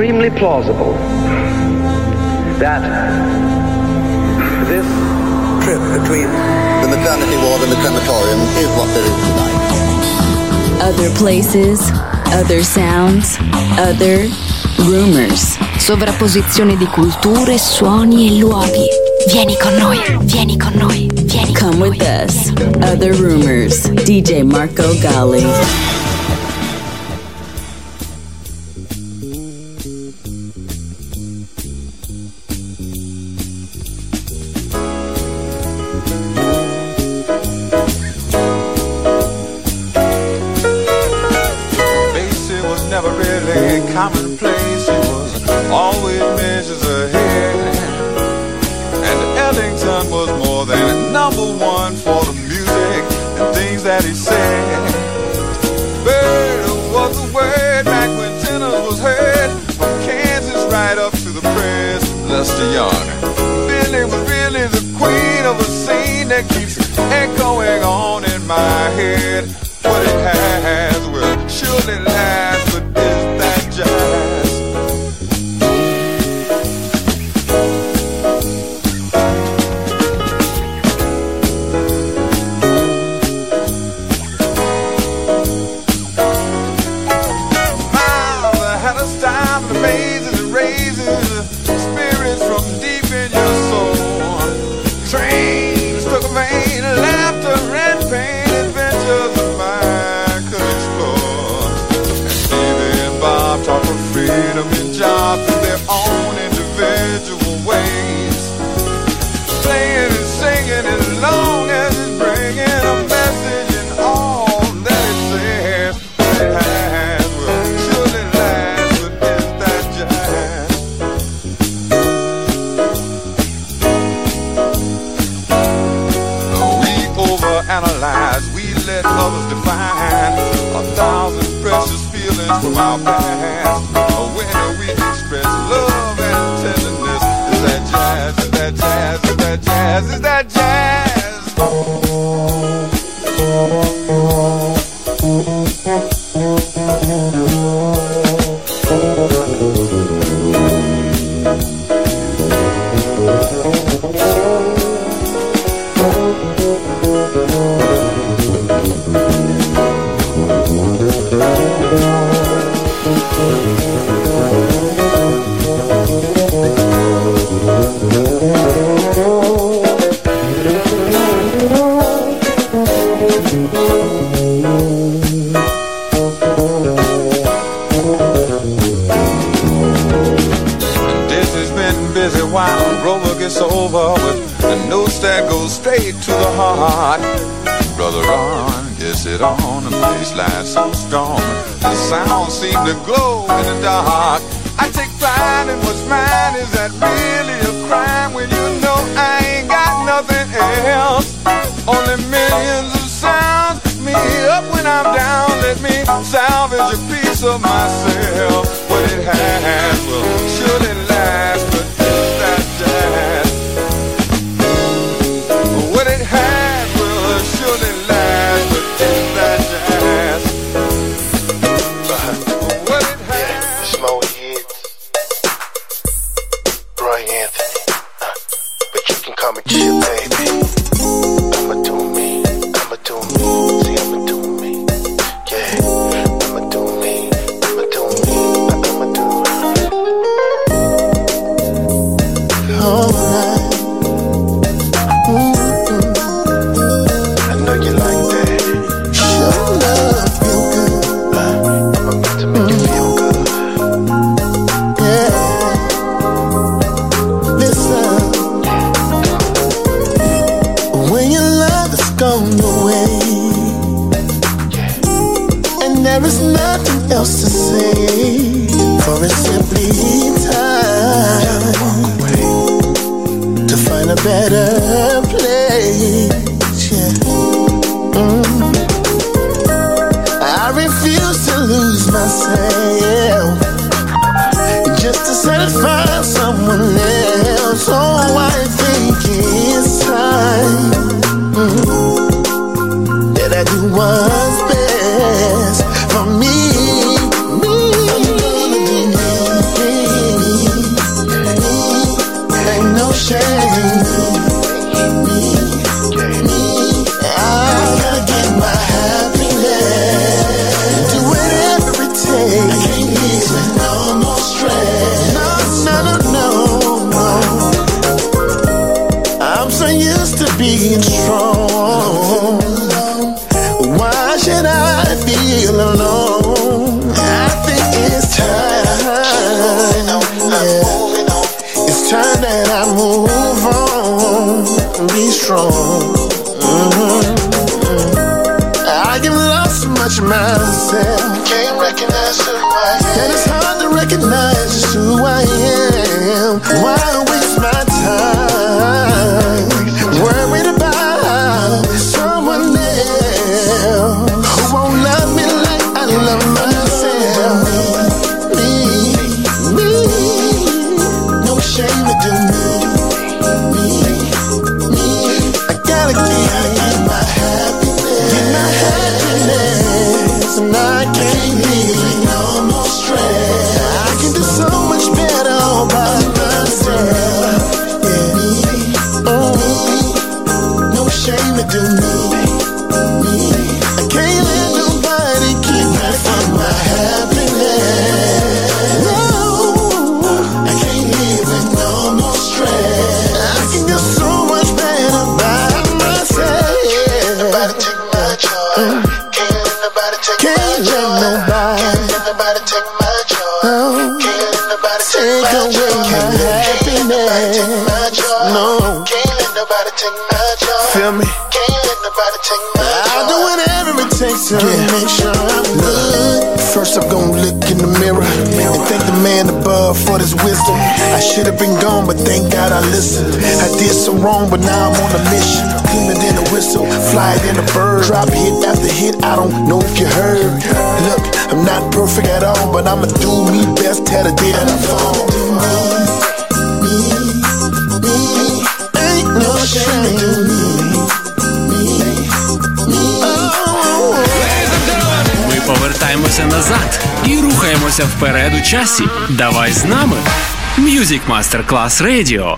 extremely plausible that this trip between the maternity ward and the crematorium is what there is tonight. Other places, other sounds, other rumors. Sovrapposizione di culture, suoni e luoghi. Vieni con noi, vieni con noi, vieni Come con with noi. us. Other rumors. DJ Marco Gally. Mm-hmm. I give lost so much myself. Can't recognize who I am. And it's hard to recognize who I am. Why Feel me? Can't let nobody take my joy. I'll do whatever it takes to Yeah. make sure I'm good. First, I'm gonna look in the mirror and thank the man above for his wisdom. I should have been gone, but thank God I listened. I did some wrong, but now I'm on a mission. Cleaner than a whistle, fly than a bird. Drop hit after hit, I don't know if you heard. Look, I'm not perfect at all, but I'ma do me best. Tell the day that I fall. Назад і рухаємося вперед у часі. Давай з нами. Music Masterclass Radio.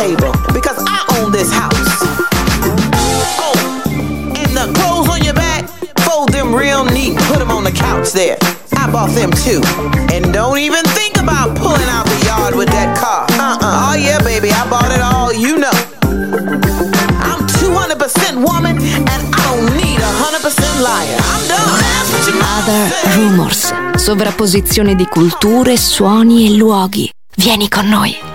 table because I own this house. Oh, and the clothes on your back, fold them real neat, put them on the couch there. I bought them too. And don't even think about pulling out the yard with that car. Uh uh. Oh, yeah, baby, I bought it all, you know. I'm 200% woman and I don't need 100% liar. I'm done. Other Rumors, sovrapposizione di culture, suoni e luoghi. Vieni con noi.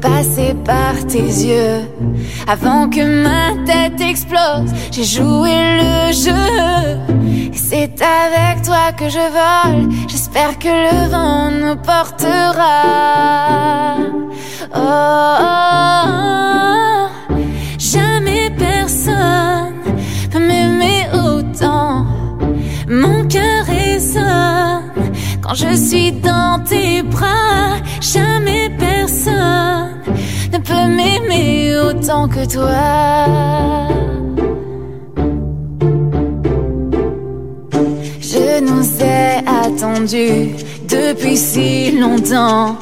Passer par tes yeux. Avant que ma tête explose, j'ai joué le jeu. Et c'est avec toi que je vole. J'espère que le vent nous portera. Autant que toi. Je nous ai attendus depuis si longtemps.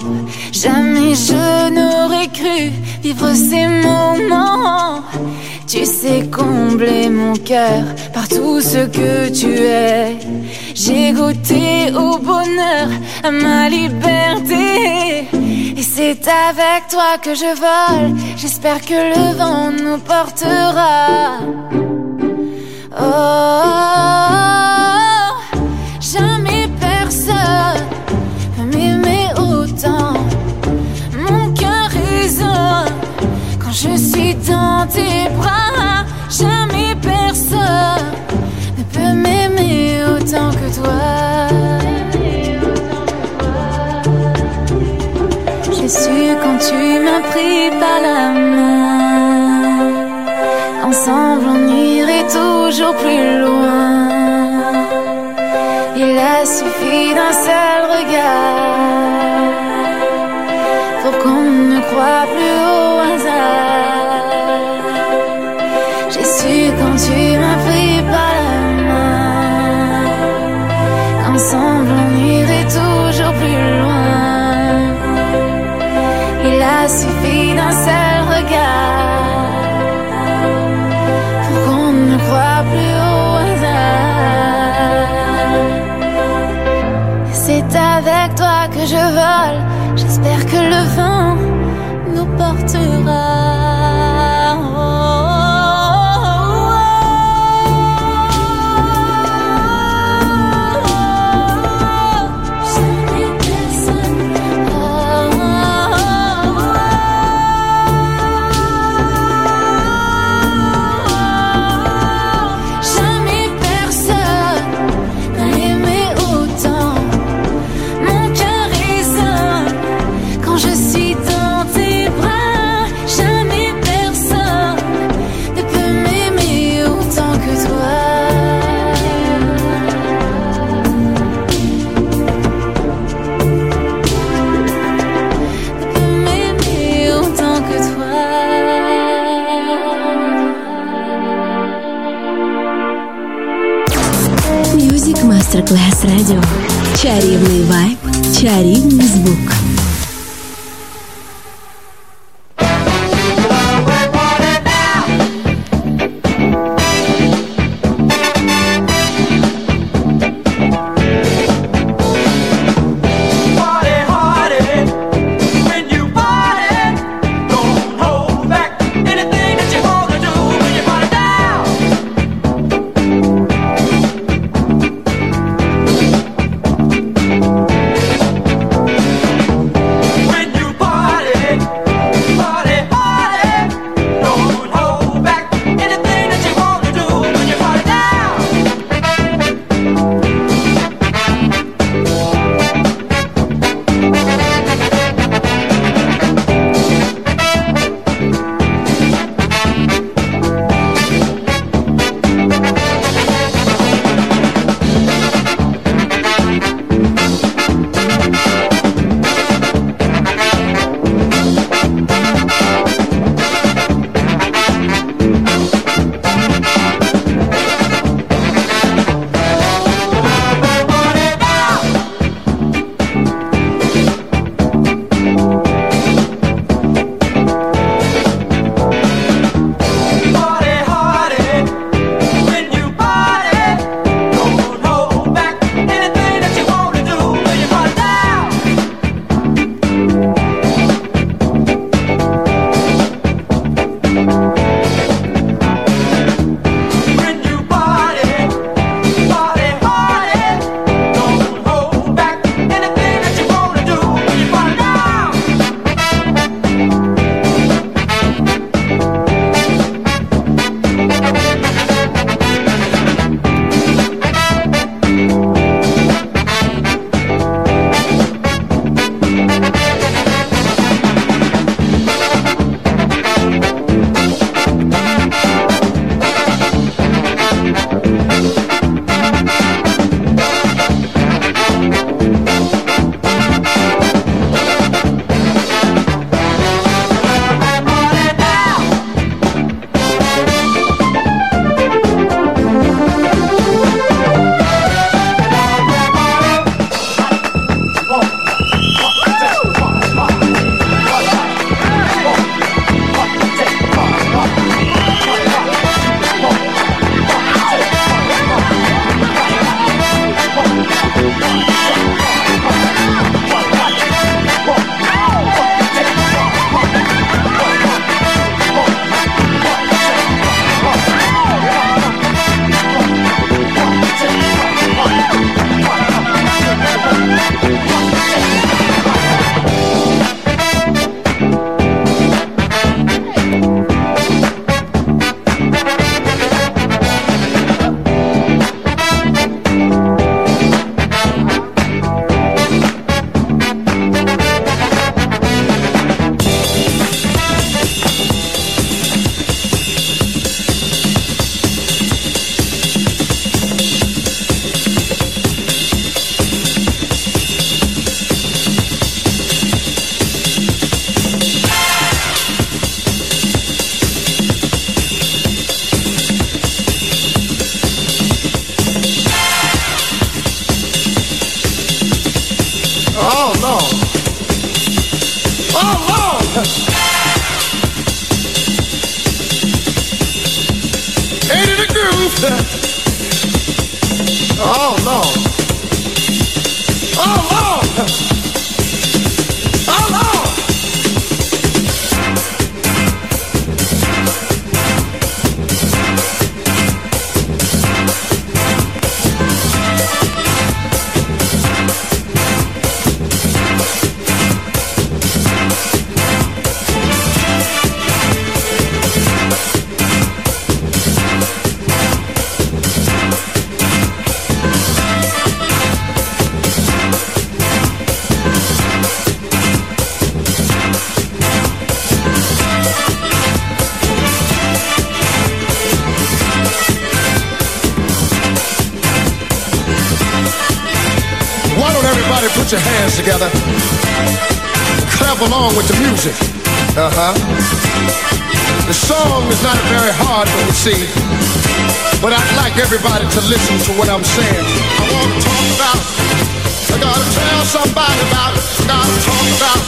Jamais je n'aurais cru vivre ces moments. Tu sais combler mon cœur par tout ce que tu es. J'ai goûté au bonheur, à ma liberté. C'est avec toi que je vole. J'espère que le vent nous portera. Oh, jamais personne peut m'aimer autant. Mon cœur résonne quand je suis dans tes bras. Jamais personne ne peut m'aimer autant que toi. Tu m'as pris par la. Nous Radio. Чарівний вайб, чарівний звук. Your hands together? Clap along with the music. Uh huh. The song is not very hard to see, but I'd like everybody to listen to what I'm saying. I want to talk about. I gotta tell somebody about it. I gotta talk about.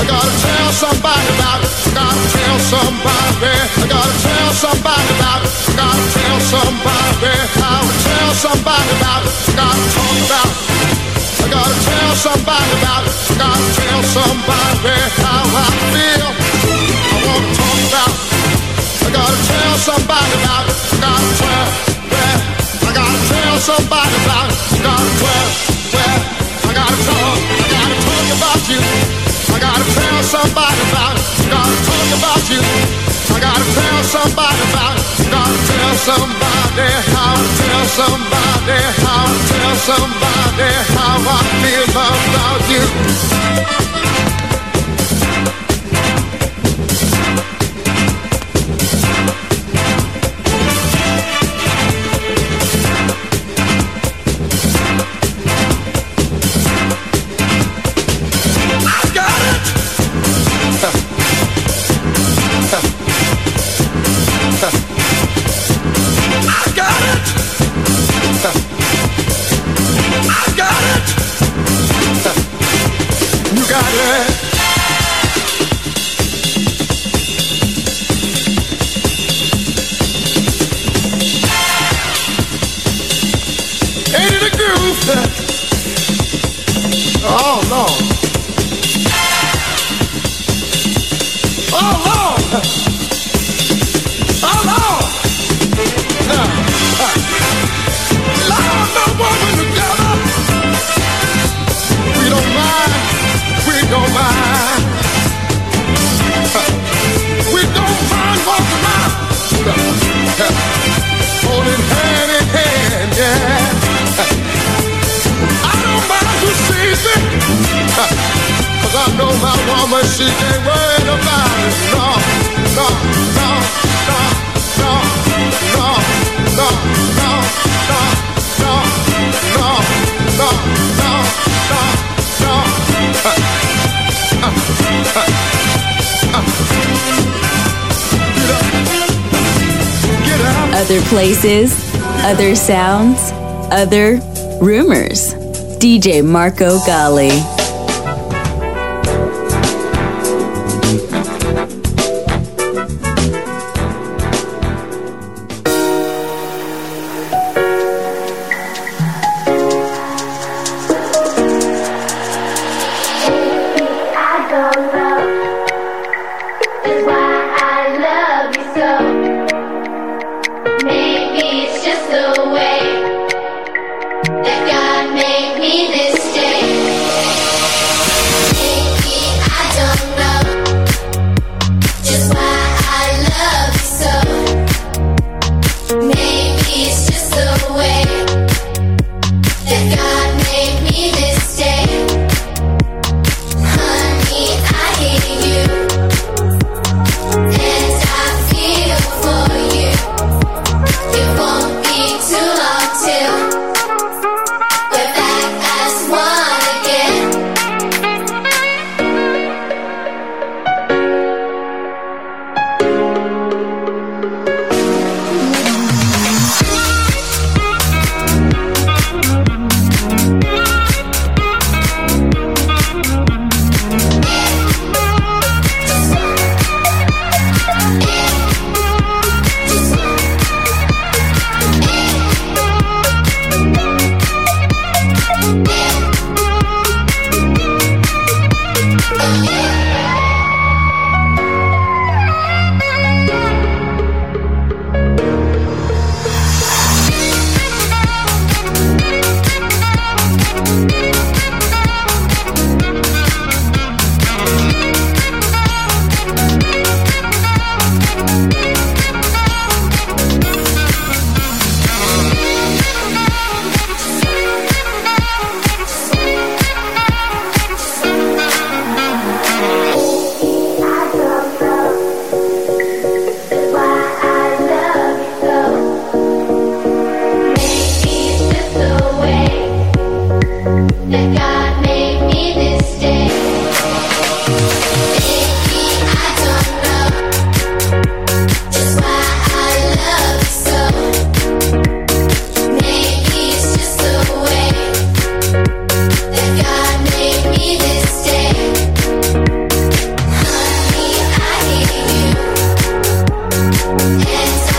I gotta tell somebody about it. I gotta tell somebody. I gotta tell somebody about it. I gotta tell somebody. I gotta tell somebody about it. I gotta talk about. I gotta tell somebody about it. I gotta tell somebody how I feel. I wanna talk about. I gotta tell somebody about it. I gotta tell. Well, I gotta tell somebody about it. I gotta well, well, I gotta talk. I gotta talk about you. I gotta tell somebody about it. I gotta talk about you. I gotta tell somebody about it. Gotta tell somebody how tell somebody how tell somebody how I feel about you. Yeah. my woman, she about it. No, no, no, no, no, no, no, no, no, no, no, no, no, no, no. Other places, other sounds, other rumors. DJ Marco Gally. It's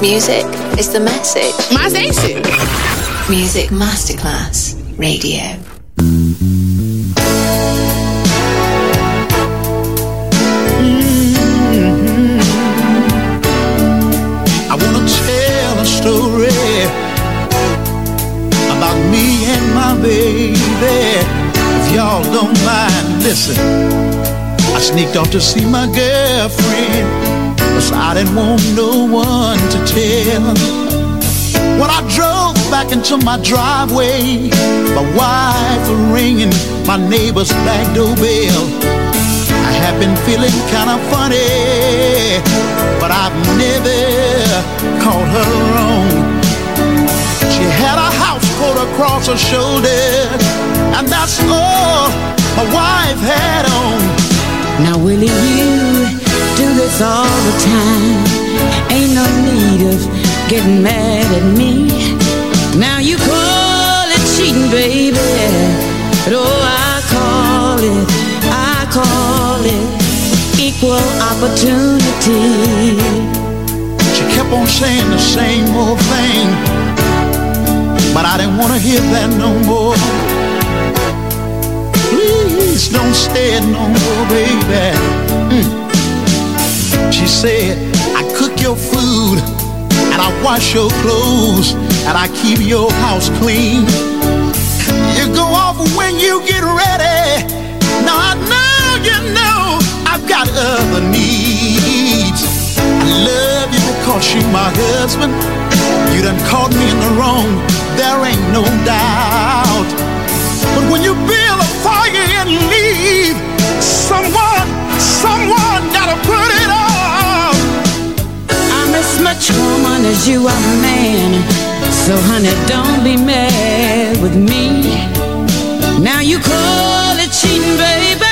Music is the message. My station. Music Masterclass Radio. I wanna tell a story about me and my baby. If y'all don't mind, listen. I sneaked off to see my girlfriend, cause I didn't want no one to tell. When I drove back into my driveway, my wife ringing my neighbor's back doorbell. I have been feeling kinda funny, but I've never called her wrong. She had a house coat across her shoulder, and that's all my wife had on. Now, Willie, you this all the time. Ain't no need of getting mad at me. Now, you call it cheating, baby. But oh, I call it, I call it equal opportunity. She kept on saying the same old thing, but I didn't want to hear that no more. Please don't it no more, baby. Mm. Said, I cook your food and I wash your clothes and I keep your house clean. You go off when you get ready. Now I know you know I've got other needs. I love you because you're my husband. You done caught me in the wrong, there ain't no doubt. But when you build a fire and leave, someone, someone gotta put it out. Much woman as you are man. So, honey, don't be mad with me. Now you call it cheating, baby.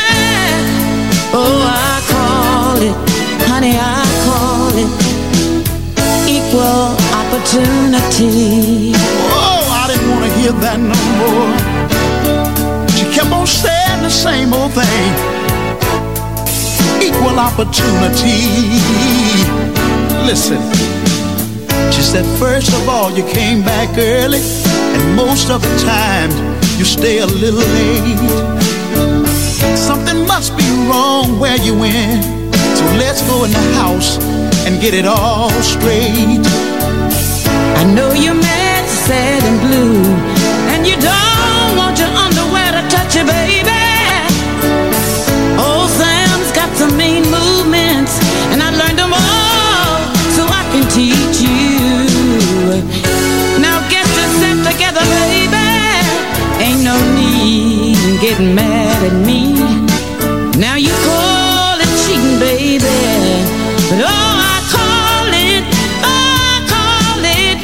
Oh, I call it, honey, I call it equal opportunity. Oh, I didn't want to hear that no more. She kept on saying the same old thing. Equal opportunity. Listen, she said, first of all, you came back early, and most of the time, you stay a little late. Something must be wrong where you went, so let's go in the house and get it all straight. I know you're mad, sad, and blue, and you don't want your underwear to touch you, baby. No need in getting mad at me. Now you call it cheating, baby, but oh, I call it, oh, I call it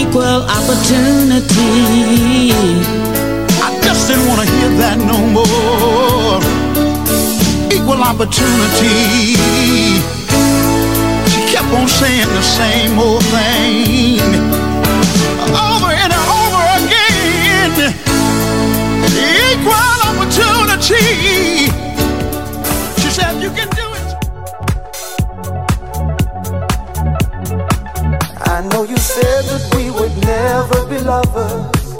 equal opportunity. I just didn't want to hear that no more. Equal opportunity. She kept on saying the same old thing opportunity. She said you can do it. I know you said that we would never be lovers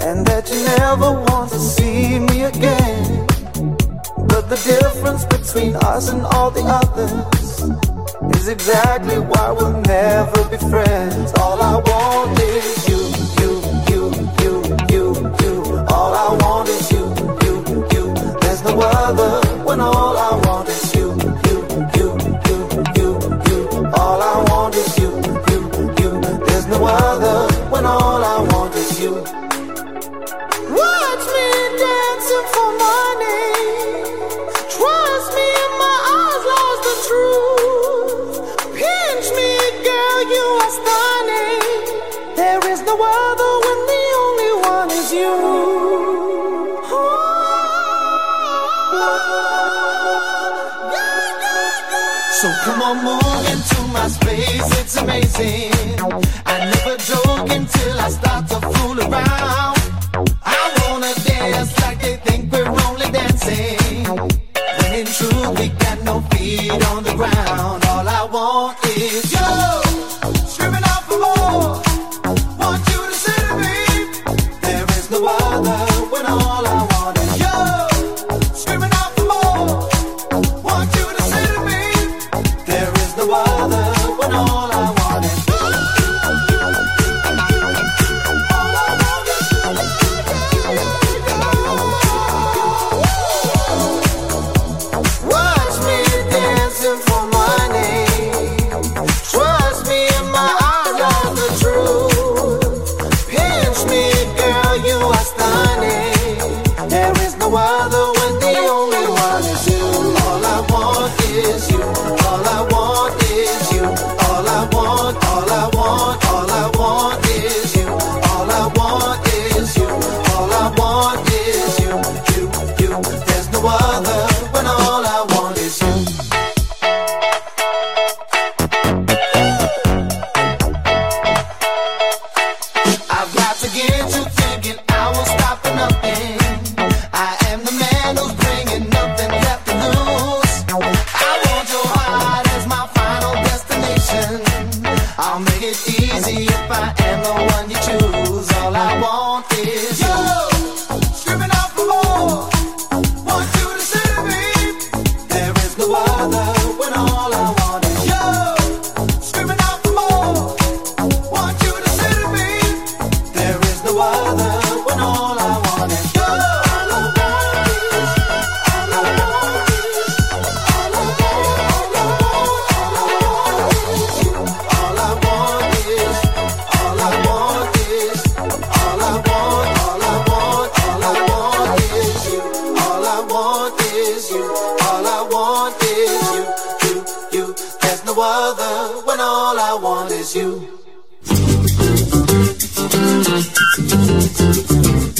and that you never want to see me again. But the difference between us and all the others is exactly why we'll never be friends. All I want is other when all my space, it's amazing. I never joke until I start to fool around. I wanna dance like they think we're only dancing. When in truth we got no feet on the ground. All I want is you. Screaming out for more. Want you to say to me, there is no other when all I want is you. Screaming out for more. Want you to say to me, there is no other when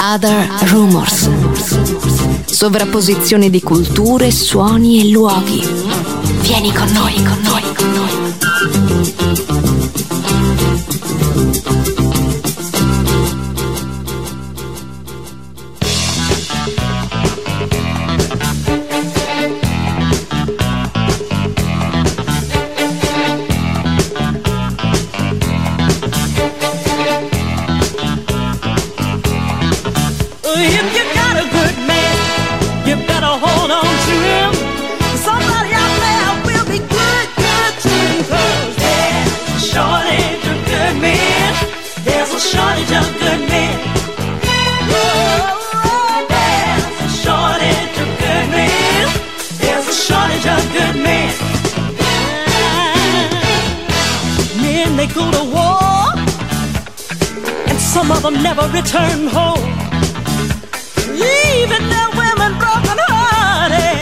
Other Rumors. Sovrapposizione di culture, suoni e luoghi. Vieni con noi, con noi, con noi. mother never return home, leaving their women broken hearted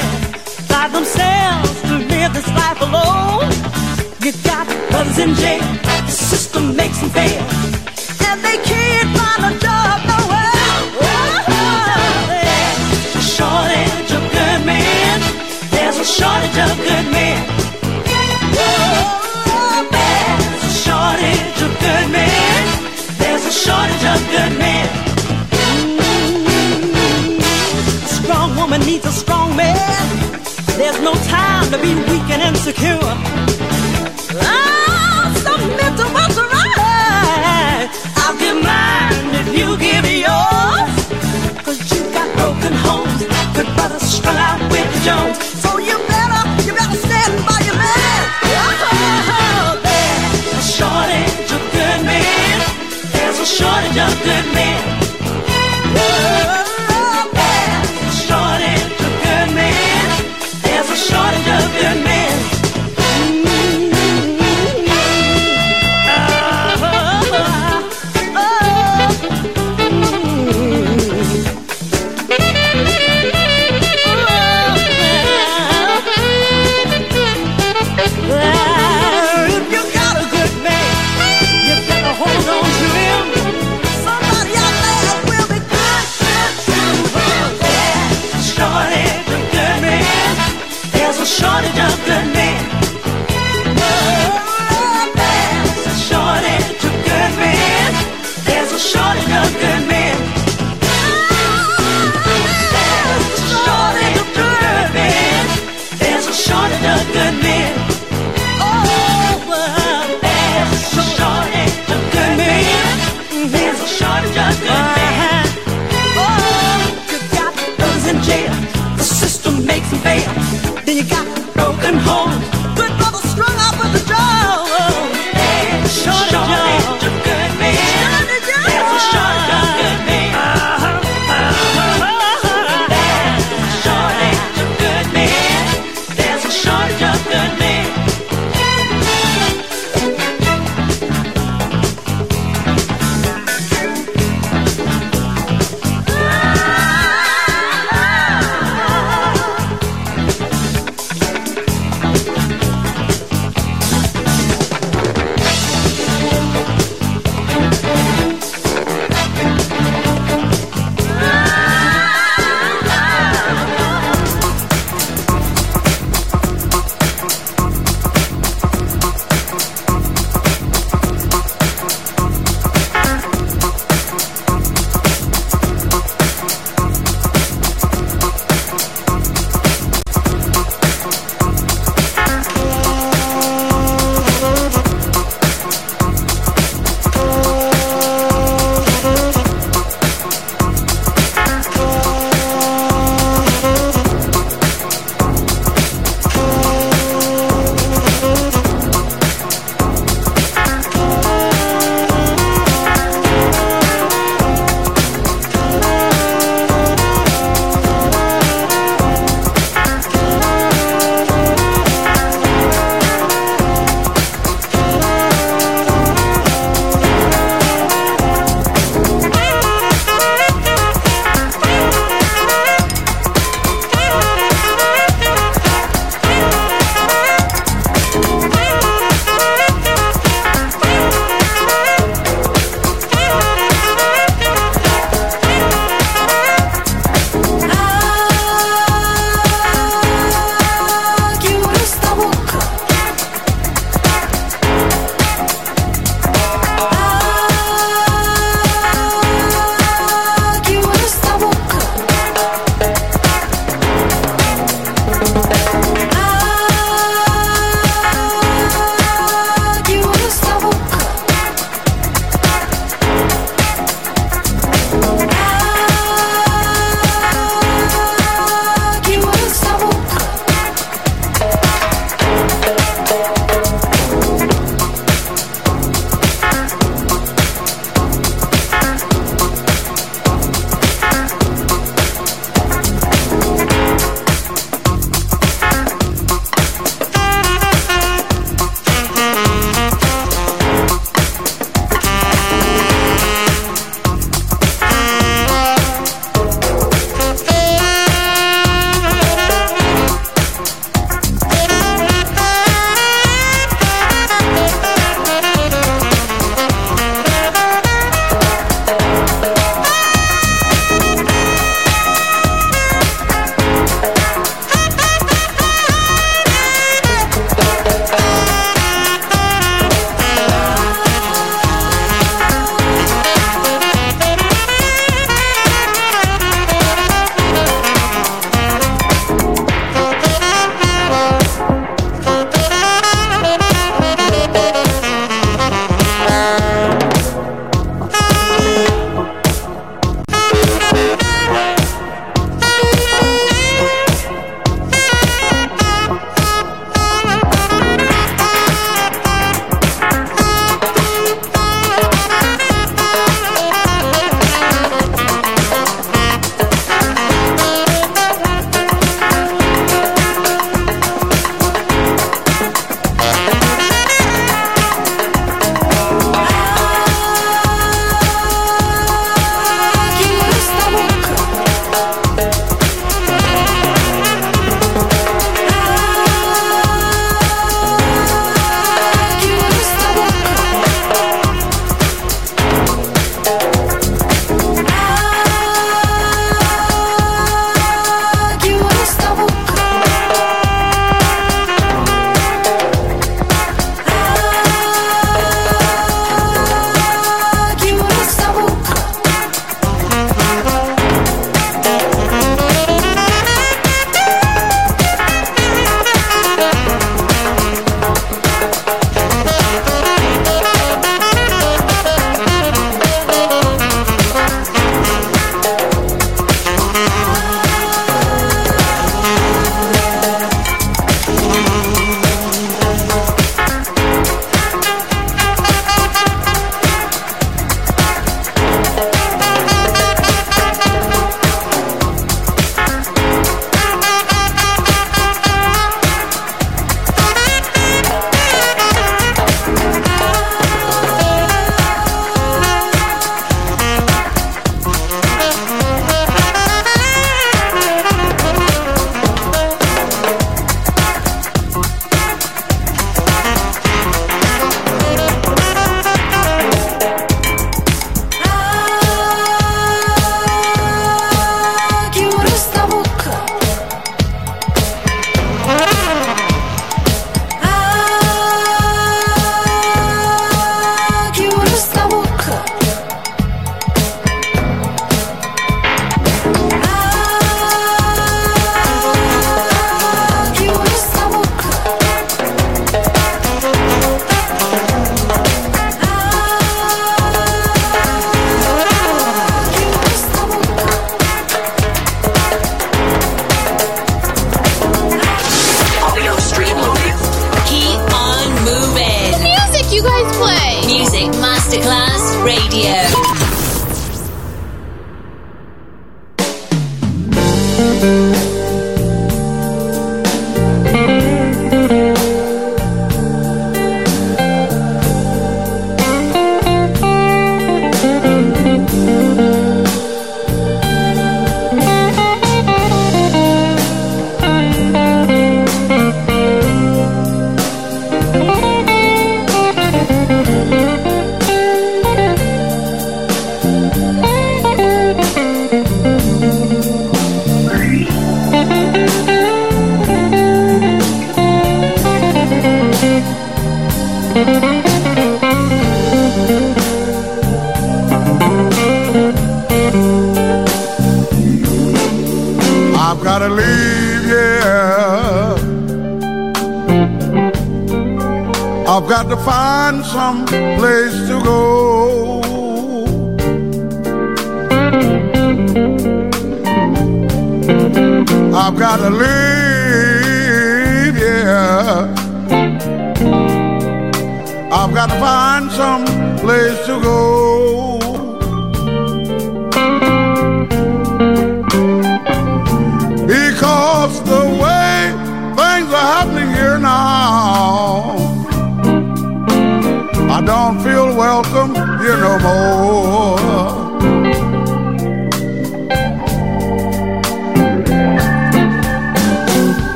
by themselves to live this life alone. You got brothers in jail, the system makes them fail. man, there's no time to be weak and insecure. I'll submit to what's right. I'll give mine if you give yours. Cause you got broken homes that brothers strung out with Jones.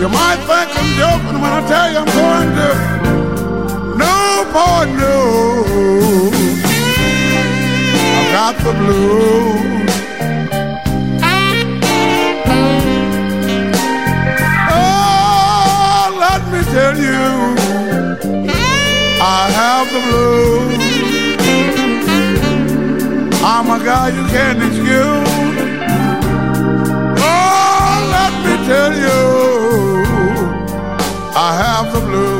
You might think I'm joking when I tell you I'm going to no Newport News. I've got the blues. Oh, let me tell you, I have the blues. I'm a guy you can't excuse. Oh, let me tell you, I have the blues.